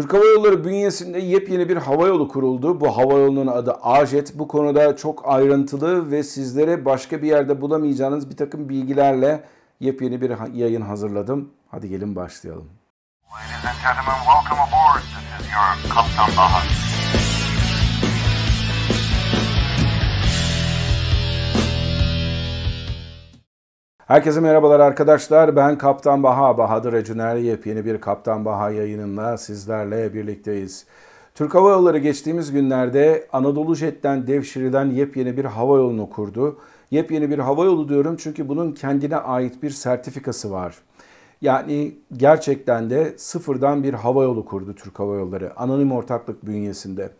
Türk Hava Yolları bünyesinde yepyeni bir hava yolu kuruldu. Bu hava yolunun adı AJet. Bu konuda çok ayrıntılı ve sizlere başka bir yerde bulamayacağınız bir takım bilgilerle yepyeni bir yayın hazırladım. Hadi gelin başlayalım. Ladies and gentlemen, welcome aboard. This is your Kaptan Bahar. Herkese merhabalar arkadaşlar. Ben Kaptan Baha, Bahadır Ecuner. Yepyeni bir Kaptan Baha yayınında sizlerle birlikteyiz. Türk Hava Yolları geçtiğimiz günlerde Anadolu Jet'ten devşirilen yepyeni bir hava yolunu kurdu. Yepyeni bir hava yolu diyorum çünkü bunun kendine ait bir sertifikası var. Yani gerçekten de sıfırdan bir hava yolu kurdu Türk Hava Yolları anonim ortaklık bünyesinde.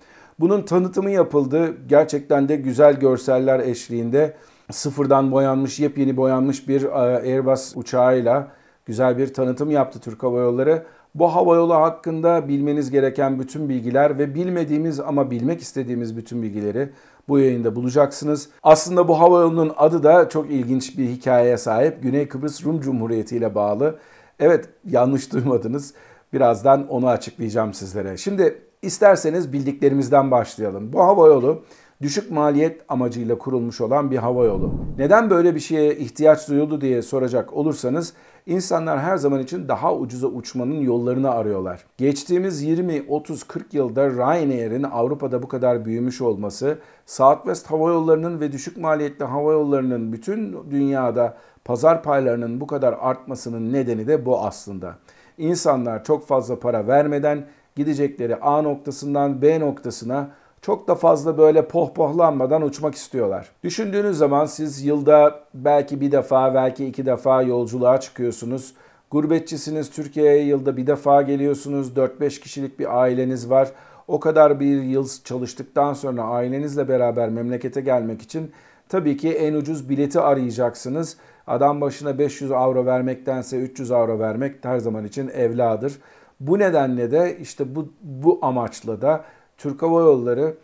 Bunun tanıtımı yapıldı. Gerçekten de güzel görseller eşliğinde sıfırdan boyanmış, yepyeni boyanmış bir e, Airbus uçağıyla güzel bir tanıtım yaptı Türk Hava Yolları. Bu hava yolu hakkında bilmeniz gereken bütün bilgiler ve bilmediğimiz ama bilmek istediğimiz bütün bilgileri bu yayında bulacaksınız. Aslında bu hava yolunun adı da çok ilginç bir hikayeye sahip. Güney Kıbrıs Rum Cumhuriyeti ile bağlı. Evet yanlış duymadınız. Birazdan onu açıklayacağım sizlere. Şimdi isterseniz bildiklerimizden başlayalım. Bu hava yolu düşük maliyet amacıyla kurulmuş olan bir hava yolu. Neden böyle bir şeye ihtiyaç duyuldu diye soracak olursanız insanlar her zaman için daha ucuza uçmanın yollarını arıyorlar. Geçtiğimiz 20, 30, 40 yılda Ryanair'in Avrupa'da bu kadar büyümüş olması, Southwest Hava Yolları'nın ve düşük maliyetli hava yollarının bütün dünyada pazar paylarının bu kadar artmasının nedeni de bu aslında. İnsanlar çok fazla para vermeden gidecekleri A noktasından B noktasına çok da fazla böyle pohpohlanmadan uçmak istiyorlar. Düşündüğünüz zaman siz yılda belki bir defa, belki iki defa yolculuğa çıkıyorsunuz. Gurbetçisiniz, Türkiye'ye yılda bir defa geliyorsunuz. 4-5 kişilik bir aileniz var. O kadar bir yıl çalıştıktan sonra ailenizle beraber memlekete gelmek için tabii ki en ucuz bileti arayacaksınız. Adam başına 500 avro vermektense 300 avro vermek her zaman için evladır. Bu nedenle de işte bu, bu amaçla da Türk Hava Yolları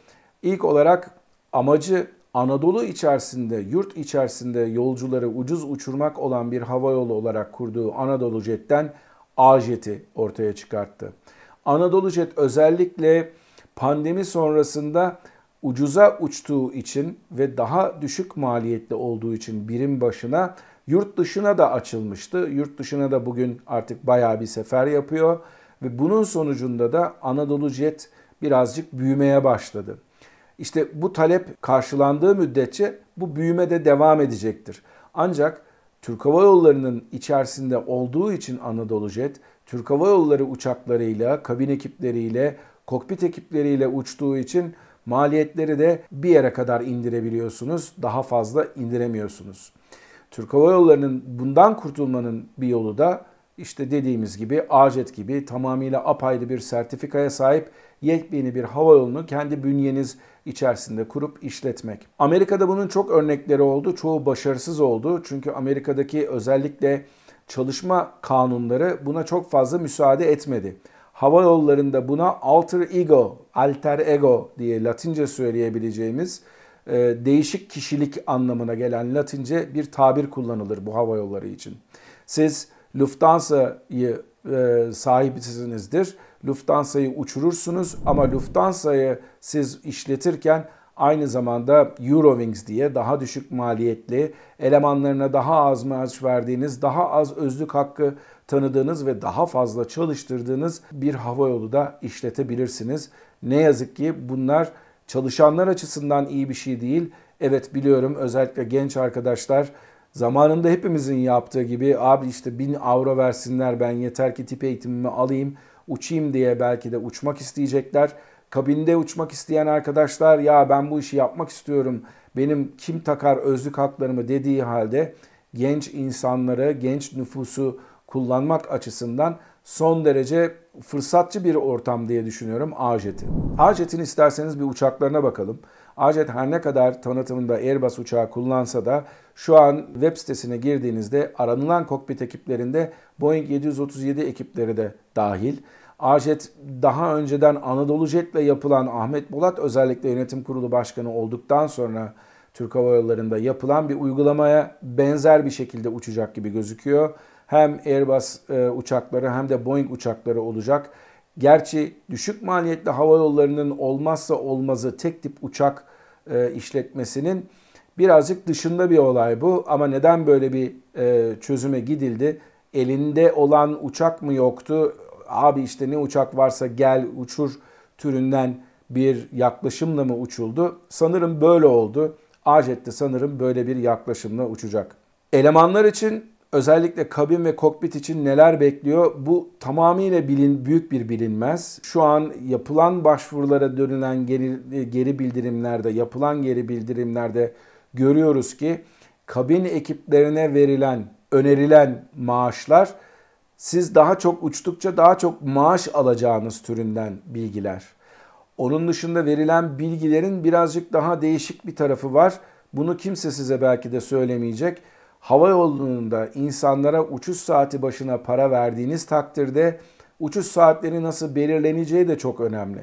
ilk olarak amacı Anadolu içerisinde, yurt içerisinde yolcuları ucuz uçurmak olan bir hava yolu olarak kurduğu Anadolu Jet'ten A-Jet'i ortaya çıkarttı. Anadolu Jet özellikle pandemi sonrasında ucuza uçtuğu için ve daha düşük maliyetli olduğu için birim başına yurt dışına da açılmıştı. Yurt dışına da bugün artık bayağı bir sefer yapıyor ve bunun sonucunda da Anadolu Jet birazcık büyümeye başladı. İşte bu talep karşılandığı müddetçe bu büyüme de devam edecektir. Ancak Türk Hava Yolları'nın içerisinde olduğu için Anadolu Jet, Türk Hava Yolları uçaklarıyla, kabin ekipleriyle, kokpit ekipleriyle uçtuğu için maliyetleri de bir yere kadar indirebiliyorsunuz. Daha fazla indiremiyorsunuz. Türk Hava Yolları'nın bundan kurtulmanın bir yolu da işte dediğimiz gibi AJET gibi tamamıyla apayrı bir sertifikaya sahip yepyeni bir hava yolunu kendi bünyeniz içerisinde kurup işletmek. Amerika'da bunun çok örnekleri oldu. Çoğu başarısız oldu. Çünkü Amerika'daki özellikle çalışma kanunları buna çok fazla müsaade etmedi. Hava yollarında buna alter ego, alter ego diye Latince söyleyebileceğimiz e, değişik kişilik anlamına gelen Latince bir tabir kullanılır bu hava yolları için. Siz Lufthansa'yı e, sahibisinizdir. Lufthansa'yı uçurursunuz ama Lufthansa'yı siz işletirken aynı zamanda Eurowings diye daha düşük maliyetli, elemanlarına daha az maaş verdiğiniz, daha az özlük hakkı tanıdığınız ve daha fazla çalıştırdığınız bir hava yolu da işletebilirsiniz. Ne yazık ki bunlar çalışanlar açısından iyi bir şey değil. Evet biliyorum özellikle genç arkadaşlar Zamanında hepimizin yaptığı gibi abi işte 1000 avro versinler ben yeter ki tip eğitimimi alayım uçayım diye belki de uçmak isteyecekler. Kabinde uçmak isteyen arkadaşlar ya ben bu işi yapmak istiyorum benim kim takar özlük haklarımı dediği halde genç insanları, genç nüfusu kullanmak açısından son derece fırsatçı bir ortam diye düşünüyorum Ajet'i. Ajet'in isterseniz bir uçaklarına bakalım. Ajet her ne kadar tanıtımında Airbus uçağı kullansa da şu an web sitesine girdiğinizde aranılan kokpit ekiplerinde Boeing 737 ekipleri de dahil. Ajet daha önceden Anadolu Jet'le yapılan Ahmet Bolat özellikle yönetim kurulu başkanı olduktan sonra Türk Hava Yolları'nda yapılan bir uygulamaya benzer bir şekilde uçacak gibi gözüküyor. Hem Airbus e, uçakları hem de Boeing uçakları olacak. Gerçi düşük maliyetli hava yollarının olmazsa olmazı tek tip uçak e, işletmesinin birazcık dışında bir olay bu. Ama neden böyle bir e, çözüme gidildi? Elinde olan uçak mı yoktu? Abi işte ne uçak varsa gel uçur türünden bir yaklaşımla mı uçuldu? Sanırım böyle oldu. Ajet'te sanırım böyle bir yaklaşımla uçacak. Elemanlar için özellikle kabin ve kokpit için neler bekliyor? Bu tamamıyla bilin, büyük bir bilinmez. Şu an yapılan başvurulara dönülen geri, geri bildirimlerde, yapılan geri bildirimlerde görüyoruz ki kabin ekiplerine verilen, önerilen maaşlar siz daha çok uçtukça daha çok maaş alacağınız türünden bilgiler. Onun dışında verilen bilgilerin birazcık daha değişik bir tarafı var. Bunu kimse size belki de söylemeyecek. Hava yolunda insanlara uçuş saati başına para verdiğiniz takdirde uçuş saatleri nasıl belirleneceği de çok önemli.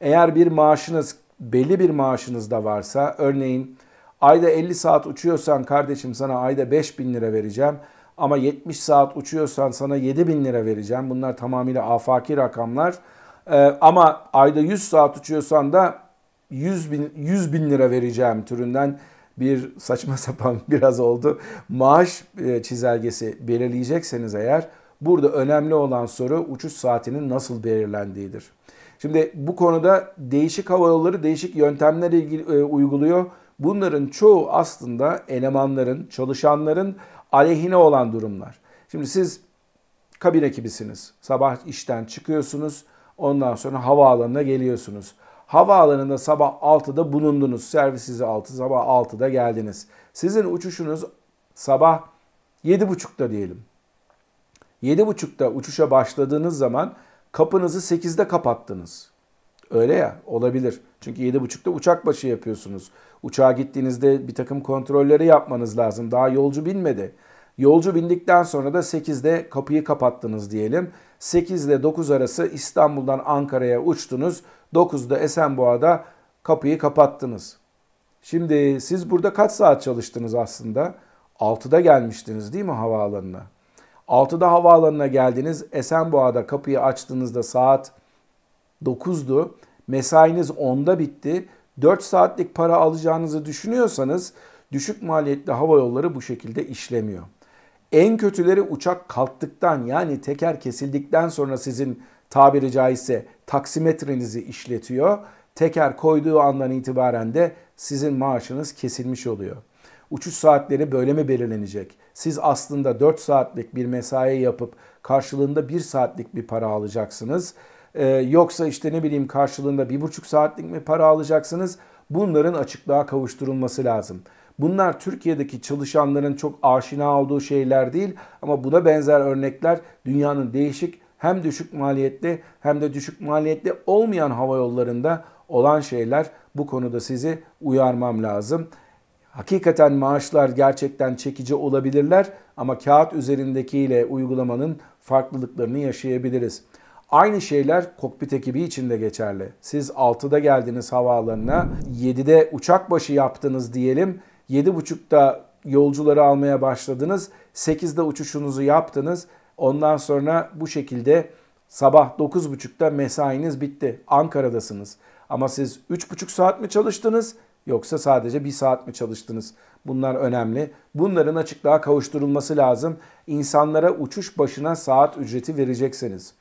Eğer bir maaşınız belli bir maaşınız da varsa örneğin ayda 50 saat uçuyorsan kardeşim sana ayda 5 bin lira vereceğim ama 70 saat uçuyorsan sana 7 bin lira vereceğim. Bunlar tamamıyla afaki rakamlar. Ee, ama ayda 100 saat uçuyorsan da 100 bin, 100 bin lira vereceğim türünden bir saçma sapan biraz oldu. Maaş e, çizelgesi belirleyecekseniz eğer burada önemli olan soru uçuş saatinin nasıl belirlendiğidir. Şimdi bu konuda değişik hava yolları değişik yöntemler ilgili, e, uyguluyor. Bunların çoğu aslında elemanların, çalışanların aleyhine olan durumlar. Şimdi siz kabin ekibisiniz. Sabah işten çıkıyorsunuz. Ondan sonra havaalanına geliyorsunuz. Havaalanında sabah 6'da bulundunuz. Servis sizi 6, sabah 6'da geldiniz. Sizin uçuşunuz sabah 7.30'da diyelim. 7.30'da uçuşa başladığınız zaman kapınızı 8'de kapattınız. Öyle ya olabilir. Çünkü 7.30'da uçak başı yapıyorsunuz. Uçağa gittiğinizde bir takım kontrolleri yapmanız lazım. Daha yolcu binmedi. Yolcu bindikten sonra da 8'de kapıyı kapattınız diyelim. 8 ile 9 arası İstanbul'dan Ankara'ya uçtunuz. 9'da Esenboğa'da kapıyı kapattınız. Şimdi siz burada kaç saat çalıştınız aslında? 6'da gelmiştiniz değil mi havaalanına? 6'da havaalanına geldiniz. Esenboğa'da kapıyı açtığınızda saat 9'du. Mesainiz 10'da bitti. 4 saatlik para alacağınızı düşünüyorsanız düşük maliyetli hava yolları bu şekilde işlemiyor. En kötüleri uçak kalktıktan yani teker kesildikten sonra sizin tabiri caizse taksimetrenizi işletiyor. Teker koyduğu andan itibaren de sizin maaşınız kesilmiş oluyor. Uçuş saatleri böyle mi belirlenecek? Siz aslında 4 saatlik bir mesai yapıp karşılığında 1 saatlik bir para alacaksınız. Ee, yoksa işte ne bileyim karşılığında 1,5 saatlik mi para alacaksınız? Bunların açıklığa kavuşturulması lazım. Bunlar Türkiye'deki çalışanların çok aşina olduğu şeyler değil ama buna benzer örnekler dünyanın değişik hem düşük maliyetli hem de düşük maliyetli olmayan hava yollarında olan şeyler. Bu konuda sizi uyarmam lazım. Hakikaten maaşlar gerçekten çekici olabilirler ama kağıt üzerindekiyle uygulamanın farklılıklarını yaşayabiliriz. Aynı şeyler kokpit ekibi için de geçerli. Siz 6'da geldiniz havaalanına, 7'de uçak başı yaptınız diyelim. 7.30'da yolcuları almaya başladınız. 8'de uçuşunuzu yaptınız. Ondan sonra bu şekilde sabah 9.30'da mesainiz bitti. Ankara'dasınız. Ama siz 3.5 saat mi çalıştınız yoksa sadece 1 saat mi çalıştınız? Bunlar önemli. Bunların açıklığa kavuşturulması lazım. İnsanlara uçuş başına saat ücreti vereceksiniz.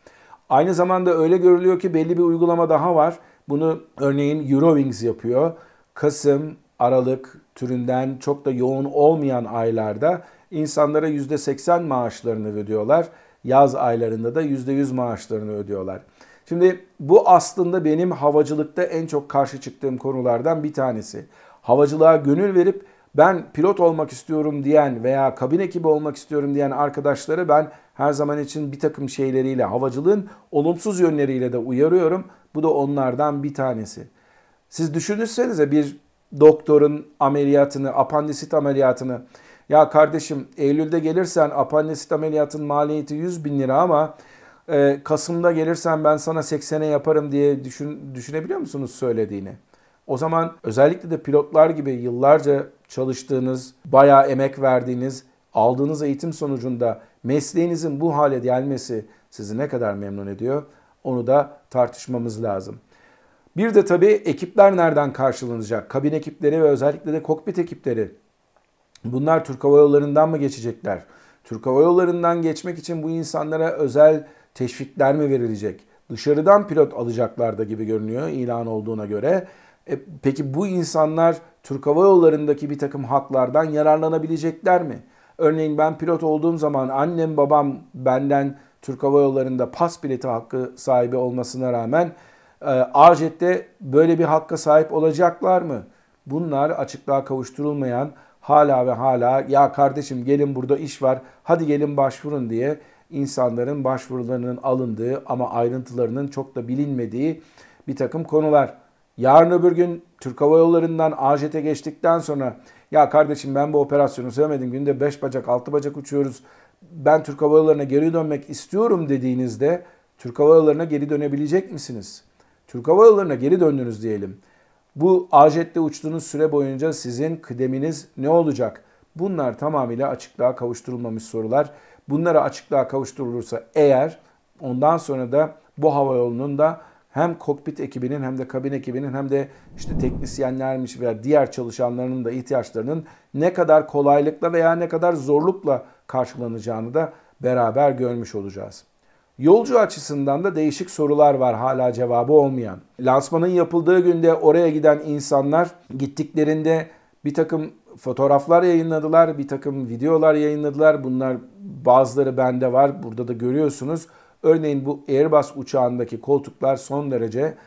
Aynı zamanda öyle görülüyor ki belli bir uygulama daha var. Bunu örneğin Eurowings yapıyor. Kasım, Aralık türünden çok da yoğun olmayan aylarda insanlara %80 maaşlarını ödüyorlar. Yaz aylarında da %100 maaşlarını ödüyorlar. Şimdi bu aslında benim havacılıkta en çok karşı çıktığım konulardan bir tanesi. Havacılığa gönül verip ben pilot olmak istiyorum diyen veya kabin ekibi olmak istiyorum diyen arkadaşları ben her zaman için bir takım şeyleriyle havacılığın olumsuz yönleriyle de uyarıyorum. Bu da onlardan bir tanesi. Siz düşünürsenize bir doktorun ameliyatını, apandisit ameliyatını ya kardeşim Eylül'de gelirsen apandisit ameliyatın maliyeti 100 bin lira ama e, Kasım'da gelirsen ben sana 80'e yaparım diye düşün, düşünebiliyor musunuz söylediğini? O zaman özellikle de pilotlar gibi yıllarca çalıştığınız, bayağı emek verdiğiniz, aldığınız eğitim sonucunda mesleğinizin bu hale gelmesi sizi ne kadar memnun ediyor? Onu da tartışmamız lazım. Bir de tabii ekipler nereden karşılanacak? Kabin ekipleri ve özellikle de kokpit ekipleri. Bunlar Türk Hava Yolları'ndan mı geçecekler? Türk Hava Yolları'ndan geçmek için bu insanlara özel teşvikler mi verilecek? Dışarıdan pilot alacaklar da gibi görünüyor ilan olduğuna göre. E, peki bu insanlar Türk Hava Yolları'ndaki bir takım haklardan yararlanabilecekler mi? Örneğin ben pilot olduğum zaman annem babam benden Türk Hava Yolları'nda pas bileti hakkı sahibi olmasına rağmen e, AJet'te böyle bir hakka sahip olacaklar mı? Bunlar açıklığa kavuşturulmayan hala ve hala ya kardeşim gelin burada iş var hadi gelin başvurun diye insanların başvurularının alındığı ama ayrıntılarının çok da bilinmediği bir takım konular. Yarın öbür gün Türk Hava Yolları'ndan AJet'e geçtikten sonra ya kardeşim ben bu operasyonu sevmedim günde 5 bacak 6 bacak uçuyoruz ben Türk Hava Yolları'na geri dönmek istiyorum dediğinizde Türk Hava Yolları'na geri dönebilecek misiniz? Türk Hava Yolları'na geri döndünüz diyelim. Bu AJet'te uçtuğunuz süre boyunca sizin kıdeminiz ne olacak? Bunlar tamamıyla açıklığa kavuşturulmamış sorular. Bunlara açıklığa kavuşturulursa eğer ondan sonra da bu hava yolunun da hem kokpit ekibinin hem de kabin ekibinin hem de işte teknisyenlermiş veya diğer çalışanlarının da ihtiyaçlarının ne kadar kolaylıkla veya ne kadar zorlukla karşılanacağını da beraber görmüş olacağız. Yolcu açısından da değişik sorular var hala cevabı olmayan. Lansmanın yapıldığı günde oraya giden insanlar gittiklerinde bir takım fotoğraflar yayınladılar, bir takım videolar yayınladılar. Bunlar bazıları bende var, burada da görüyorsunuz. Örneğin bu Airbus uçağındaki koltuklar son derece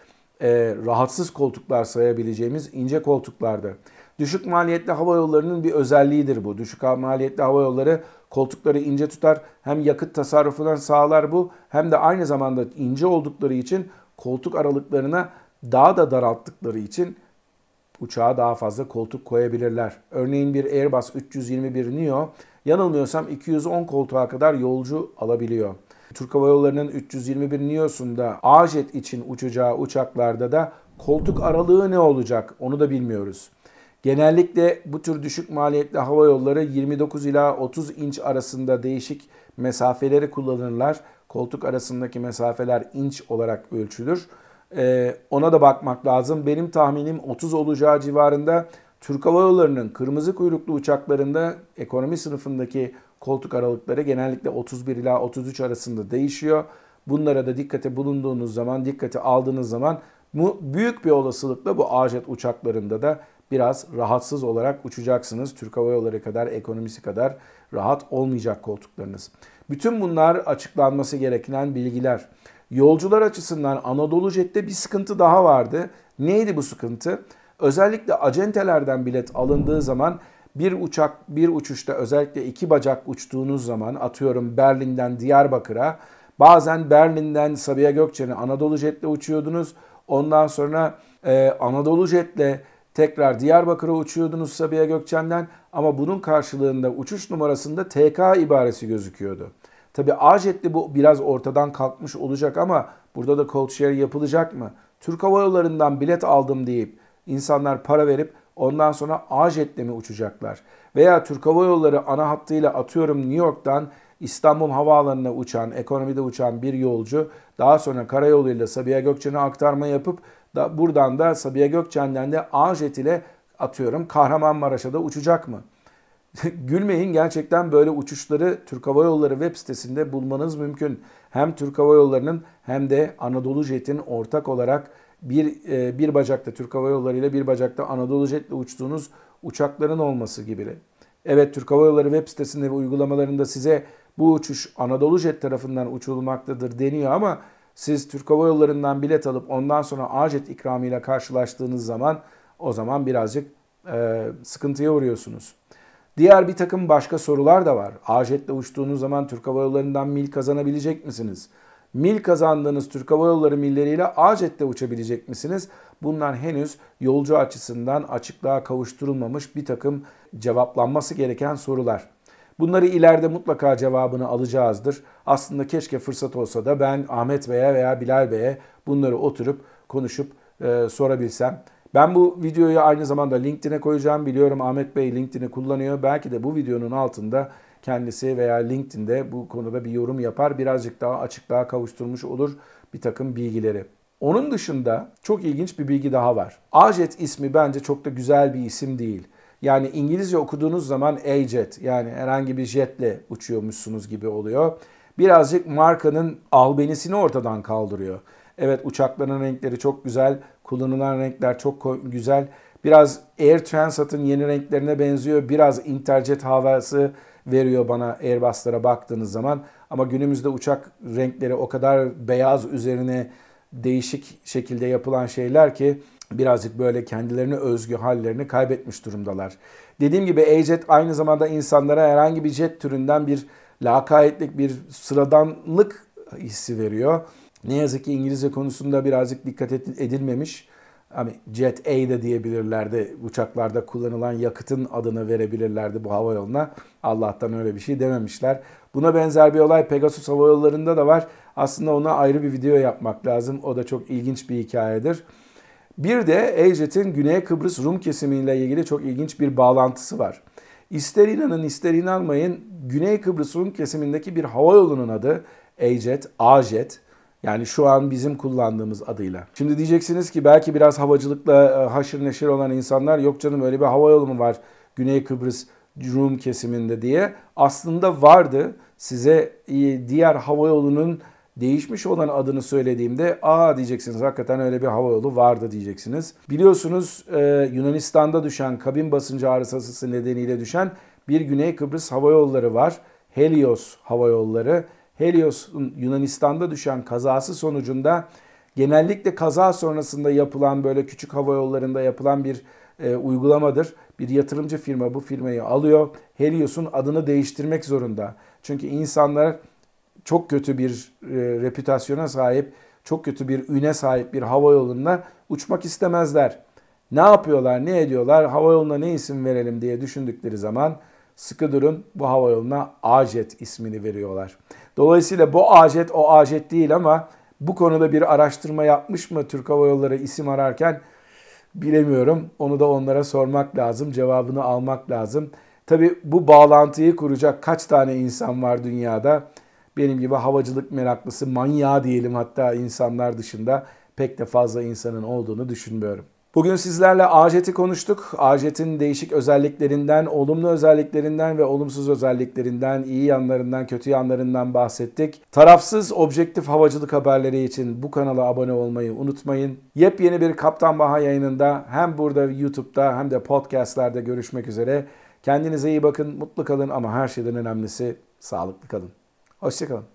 e, rahatsız koltuklar sayabileceğimiz ince koltuklardı. Düşük maliyetli hava yollarının bir özelliğidir bu. Düşük maliyetli hava yolları koltukları ince tutar. Hem yakıt tasarrufundan sağlar bu hem de aynı zamanda ince oldukları için koltuk aralıklarına daha da daralttıkları için uçağa daha fazla koltuk koyabilirler. Örneğin bir Airbus 321 Neo yanılmıyorsam 210 koltuğa kadar yolcu alabiliyor. Türk Hava Yolları'nın 321 Neo'sunda AJet için uçacağı uçaklarda da koltuk aralığı ne olacak onu da bilmiyoruz. Genellikle bu tür düşük maliyetli hava yolları 29 ila 30 inç arasında değişik mesafeleri kullanırlar. Koltuk arasındaki mesafeler inç olarak ölçülür. Ee, ona da bakmak lazım. Benim tahminim 30 olacağı civarında Türk Hava Yolları'nın kırmızı kuyruklu uçaklarında ekonomi sınıfındaki koltuk aralıkları genellikle 31 ila 33 arasında değişiyor. Bunlara da dikkate bulunduğunuz zaman, dikkate aldığınız zaman bu büyük bir olasılıkla bu AJet uçaklarında da biraz rahatsız olarak uçacaksınız. Türk Hava Yolları kadar, ekonomisi kadar rahat olmayacak koltuklarınız. Bütün bunlar açıklanması gereken bilgiler. Yolcular açısından Anadolu Jet'te bir sıkıntı daha vardı. Neydi bu sıkıntı? Özellikle acentelerden bilet alındığı zaman bir uçak bir uçuşta özellikle iki bacak uçtuğunuz zaman atıyorum Berlin'den Diyarbakır'a bazen Berlin'den Sabiha Gökçen'e Anadolu Jet'le uçuyordunuz. Ondan sonra e, Anadolu Jet'le tekrar Diyarbakır'a uçuyordunuz Sabiha Gökçen'den ama bunun karşılığında uçuş numarasında TK ibaresi gözüküyordu. Tabi AJet'li bu biraz ortadan kalkmış olacak ama burada da code share yapılacak mı? Türk Hava Yolları'ndan bilet aldım deyip insanlar para verip ondan sonra AJet'le mi uçacaklar? Veya Türk Hava Yolları ana hattıyla atıyorum New York'tan İstanbul Havaalanı'na uçan, ekonomide uçan bir yolcu daha sonra karayoluyla Sabiha Gökçen'e aktarma yapıp da buradan da Sabiha Gökçen'den de A-Jet ile atıyorum Kahramanmaraş'a da uçacak mı? Gülmeyin gerçekten böyle uçuşları Türk Hava Yolları web sitesinde bulmanız mümkün. Hem Türk Hava Yolları'nın hem de Anadolu Jet'in ortak olarak bir, e, bir bacakta Türk Hava Yolları ile bir bacakta Anadolu Jet'le uçtuğunuz uçakların olması gibi. Evet Türk Hava Yolları web sitesinde ve uygulamalarında size bu uçuş Anadolu Jet tarafından uçulmaktadır deniyor ama siz Türk Hava Yolları'ndan bilet alıp ondan sonra A-Jet ikramıyla karşılaştığınız zaman o zaman birazcık e, sıkıntıya uğruyorsunuz. Diğer bir takım başka sorular da var. A-Jet'le uçtuğunuz zaman Türk Hava Yolları'ndan mil kazanabilecek misiniz? Mil kazandığınız Türk Hava Yolları milleriyle A-Jet'le uçabilecek misiniz? Bunlar henüz yolcu açısından açıklığa kavuşturulmamış bir takım cevaplanması gereken sorular. Bunları ileride mutlaka cevabını alacağızdır. Aslında keşke fırsat olsa da ben Ahmet Bey'e veya Bilal Bey'e bunları oturup konuşup e, sorabilsem. Ben bu videoyu aynı zamanda LinkedIn'e koyacağım. Biliyorum Ahmet Bey LinkedIn'i kullanıyor. Belki de bu videonun altında kendisi veya LinkedIn'de bu konuda bir yorum yapar. Birazcık daha açıklığa kavuşturmuş olur. bir takım bilgileri. Onun dışında çok ilginç bir bilgi daha var. Ajet ismi bence çok da güzel bir isim değil. Yani İngilizce okuduğunuz zaman A-Jet yani herhangi bir jetle uçuyormuşsunuz gibi oluyor. Birazcık markanın albenisini ortadan kaldırıyor. Evet uçakların renkleri çok güzel, kullanılan renkler çok güzel. Biraz Air Transat'ın yeni renklerine benziyor. Biraz Interjet havası veriyor bana Airbus'lara baktığınız zaman. Ama günümüzde uçak renkleri o kadar beyaz üzerine değişik şekilde yapılan şeyler ki birazcık böyle kendilerine özgü hallerini kaybetmiş durumdalar. Dediğim gibi A-Jet aynı zamanda insanlara herhangi bir jet türünden bir lakayetlik, bir sıradanlık hissi veriyor. Ne yazık ki İngilizce konusunda birazcık dikkat edilmemiş. Hani Jet A de diyebilirlerdi. Uçaklarda kullanılan yakıtın adını verebilirlerdi bu hava yoluna. Allah'tan öyle bir şey dememişler. Buna benzer bir olay Pegasus Hava Yolları'nda da var. Aslında ona ayrı bir video yapmak lazım. O da çok ilginç bir hikayedir. Bir de EJet'in Güney Kıbrıs Rum kesimiyle ilgili çok ilginç bir bağlantısı var. İster inanın ister inanmayın Güney Kıbrıs Rum kesimindeki bir hava yolunun adı EJet, AJet. Yani şu an bizim kullandığımız adıyla. Şimdi diyeceksiniz ki belki biraz havacılıkla e, haşır neşir olan insanlar yok canım öyle bir hava yolu mu var Güney Kıbrıs Rum kesiminde diye. Aslında vardı. Size e, diğer hava yolunun değişmiş olan adını söylediğimde aa diyeceksiniz hakikaten öyle bir hava yolu vardı diyeceksiniz. Biliyorsunuz e, Yunanistan'da düşen kabin basıncı arızası nedeniyle düşen bir Güney Kıbrıs hava yolları var. Helios hava yolları. Helios'un Yunanistan'da düşen kazası sonucunda genellikle kaza sonrasında yapılan böyle küçük hava yollarında yapılan bir e, uygulamadır. Bir yatırımcı firma bu firmayı alıyor. Helios'un adını değiştirmek zorunda. Çünkü insanlar çok kötü bir e, reputasyona sahip, çok kötü bir üne sahip bir hava yolunda uçmak istemezler. Ne yapıyorlar, ne ediyorlar, hava yoluna ne isim verelim diye düşündükleri zaman sıkı durun bu hava yoluna Ajet ismini veriyorlar. Dolayısıyla bu Ajet o Ajet değil ama bu konuda bir araştırma yapmış mı Türk Hava Yolları isim ararken bilemiyorum. Onu da onlara sormak lazım, cevabını almak lazım. Tabi bu bağlantıyı kuracak kaç tane insan var dünyada? Benim gibi havacılık meraklısı, manyağı diyelim hatta insanlar dışında pek de fazla insanın olduğunu düşünmüyorum. Bugün sizlerle AJET'i konuştuk. AJET'in değişik özelliklerinden, olumlu özelliklerinden ve olumsuz özelliklerinden, iyi yanlarından, kötü yanlarından bahsettik. Tarafsız, objektif havacılık haberleri için bu kanala abone olmayı unutmayın. Yepyeni bir Kaptan Baha yayınında hem burada YouTube'da hem de podcastlerde görüşmek üzere. Kendinize iyi bakın, mutlu kalın ama her şeyden önemlisi sağlıklı kalın. Hoşçakalın.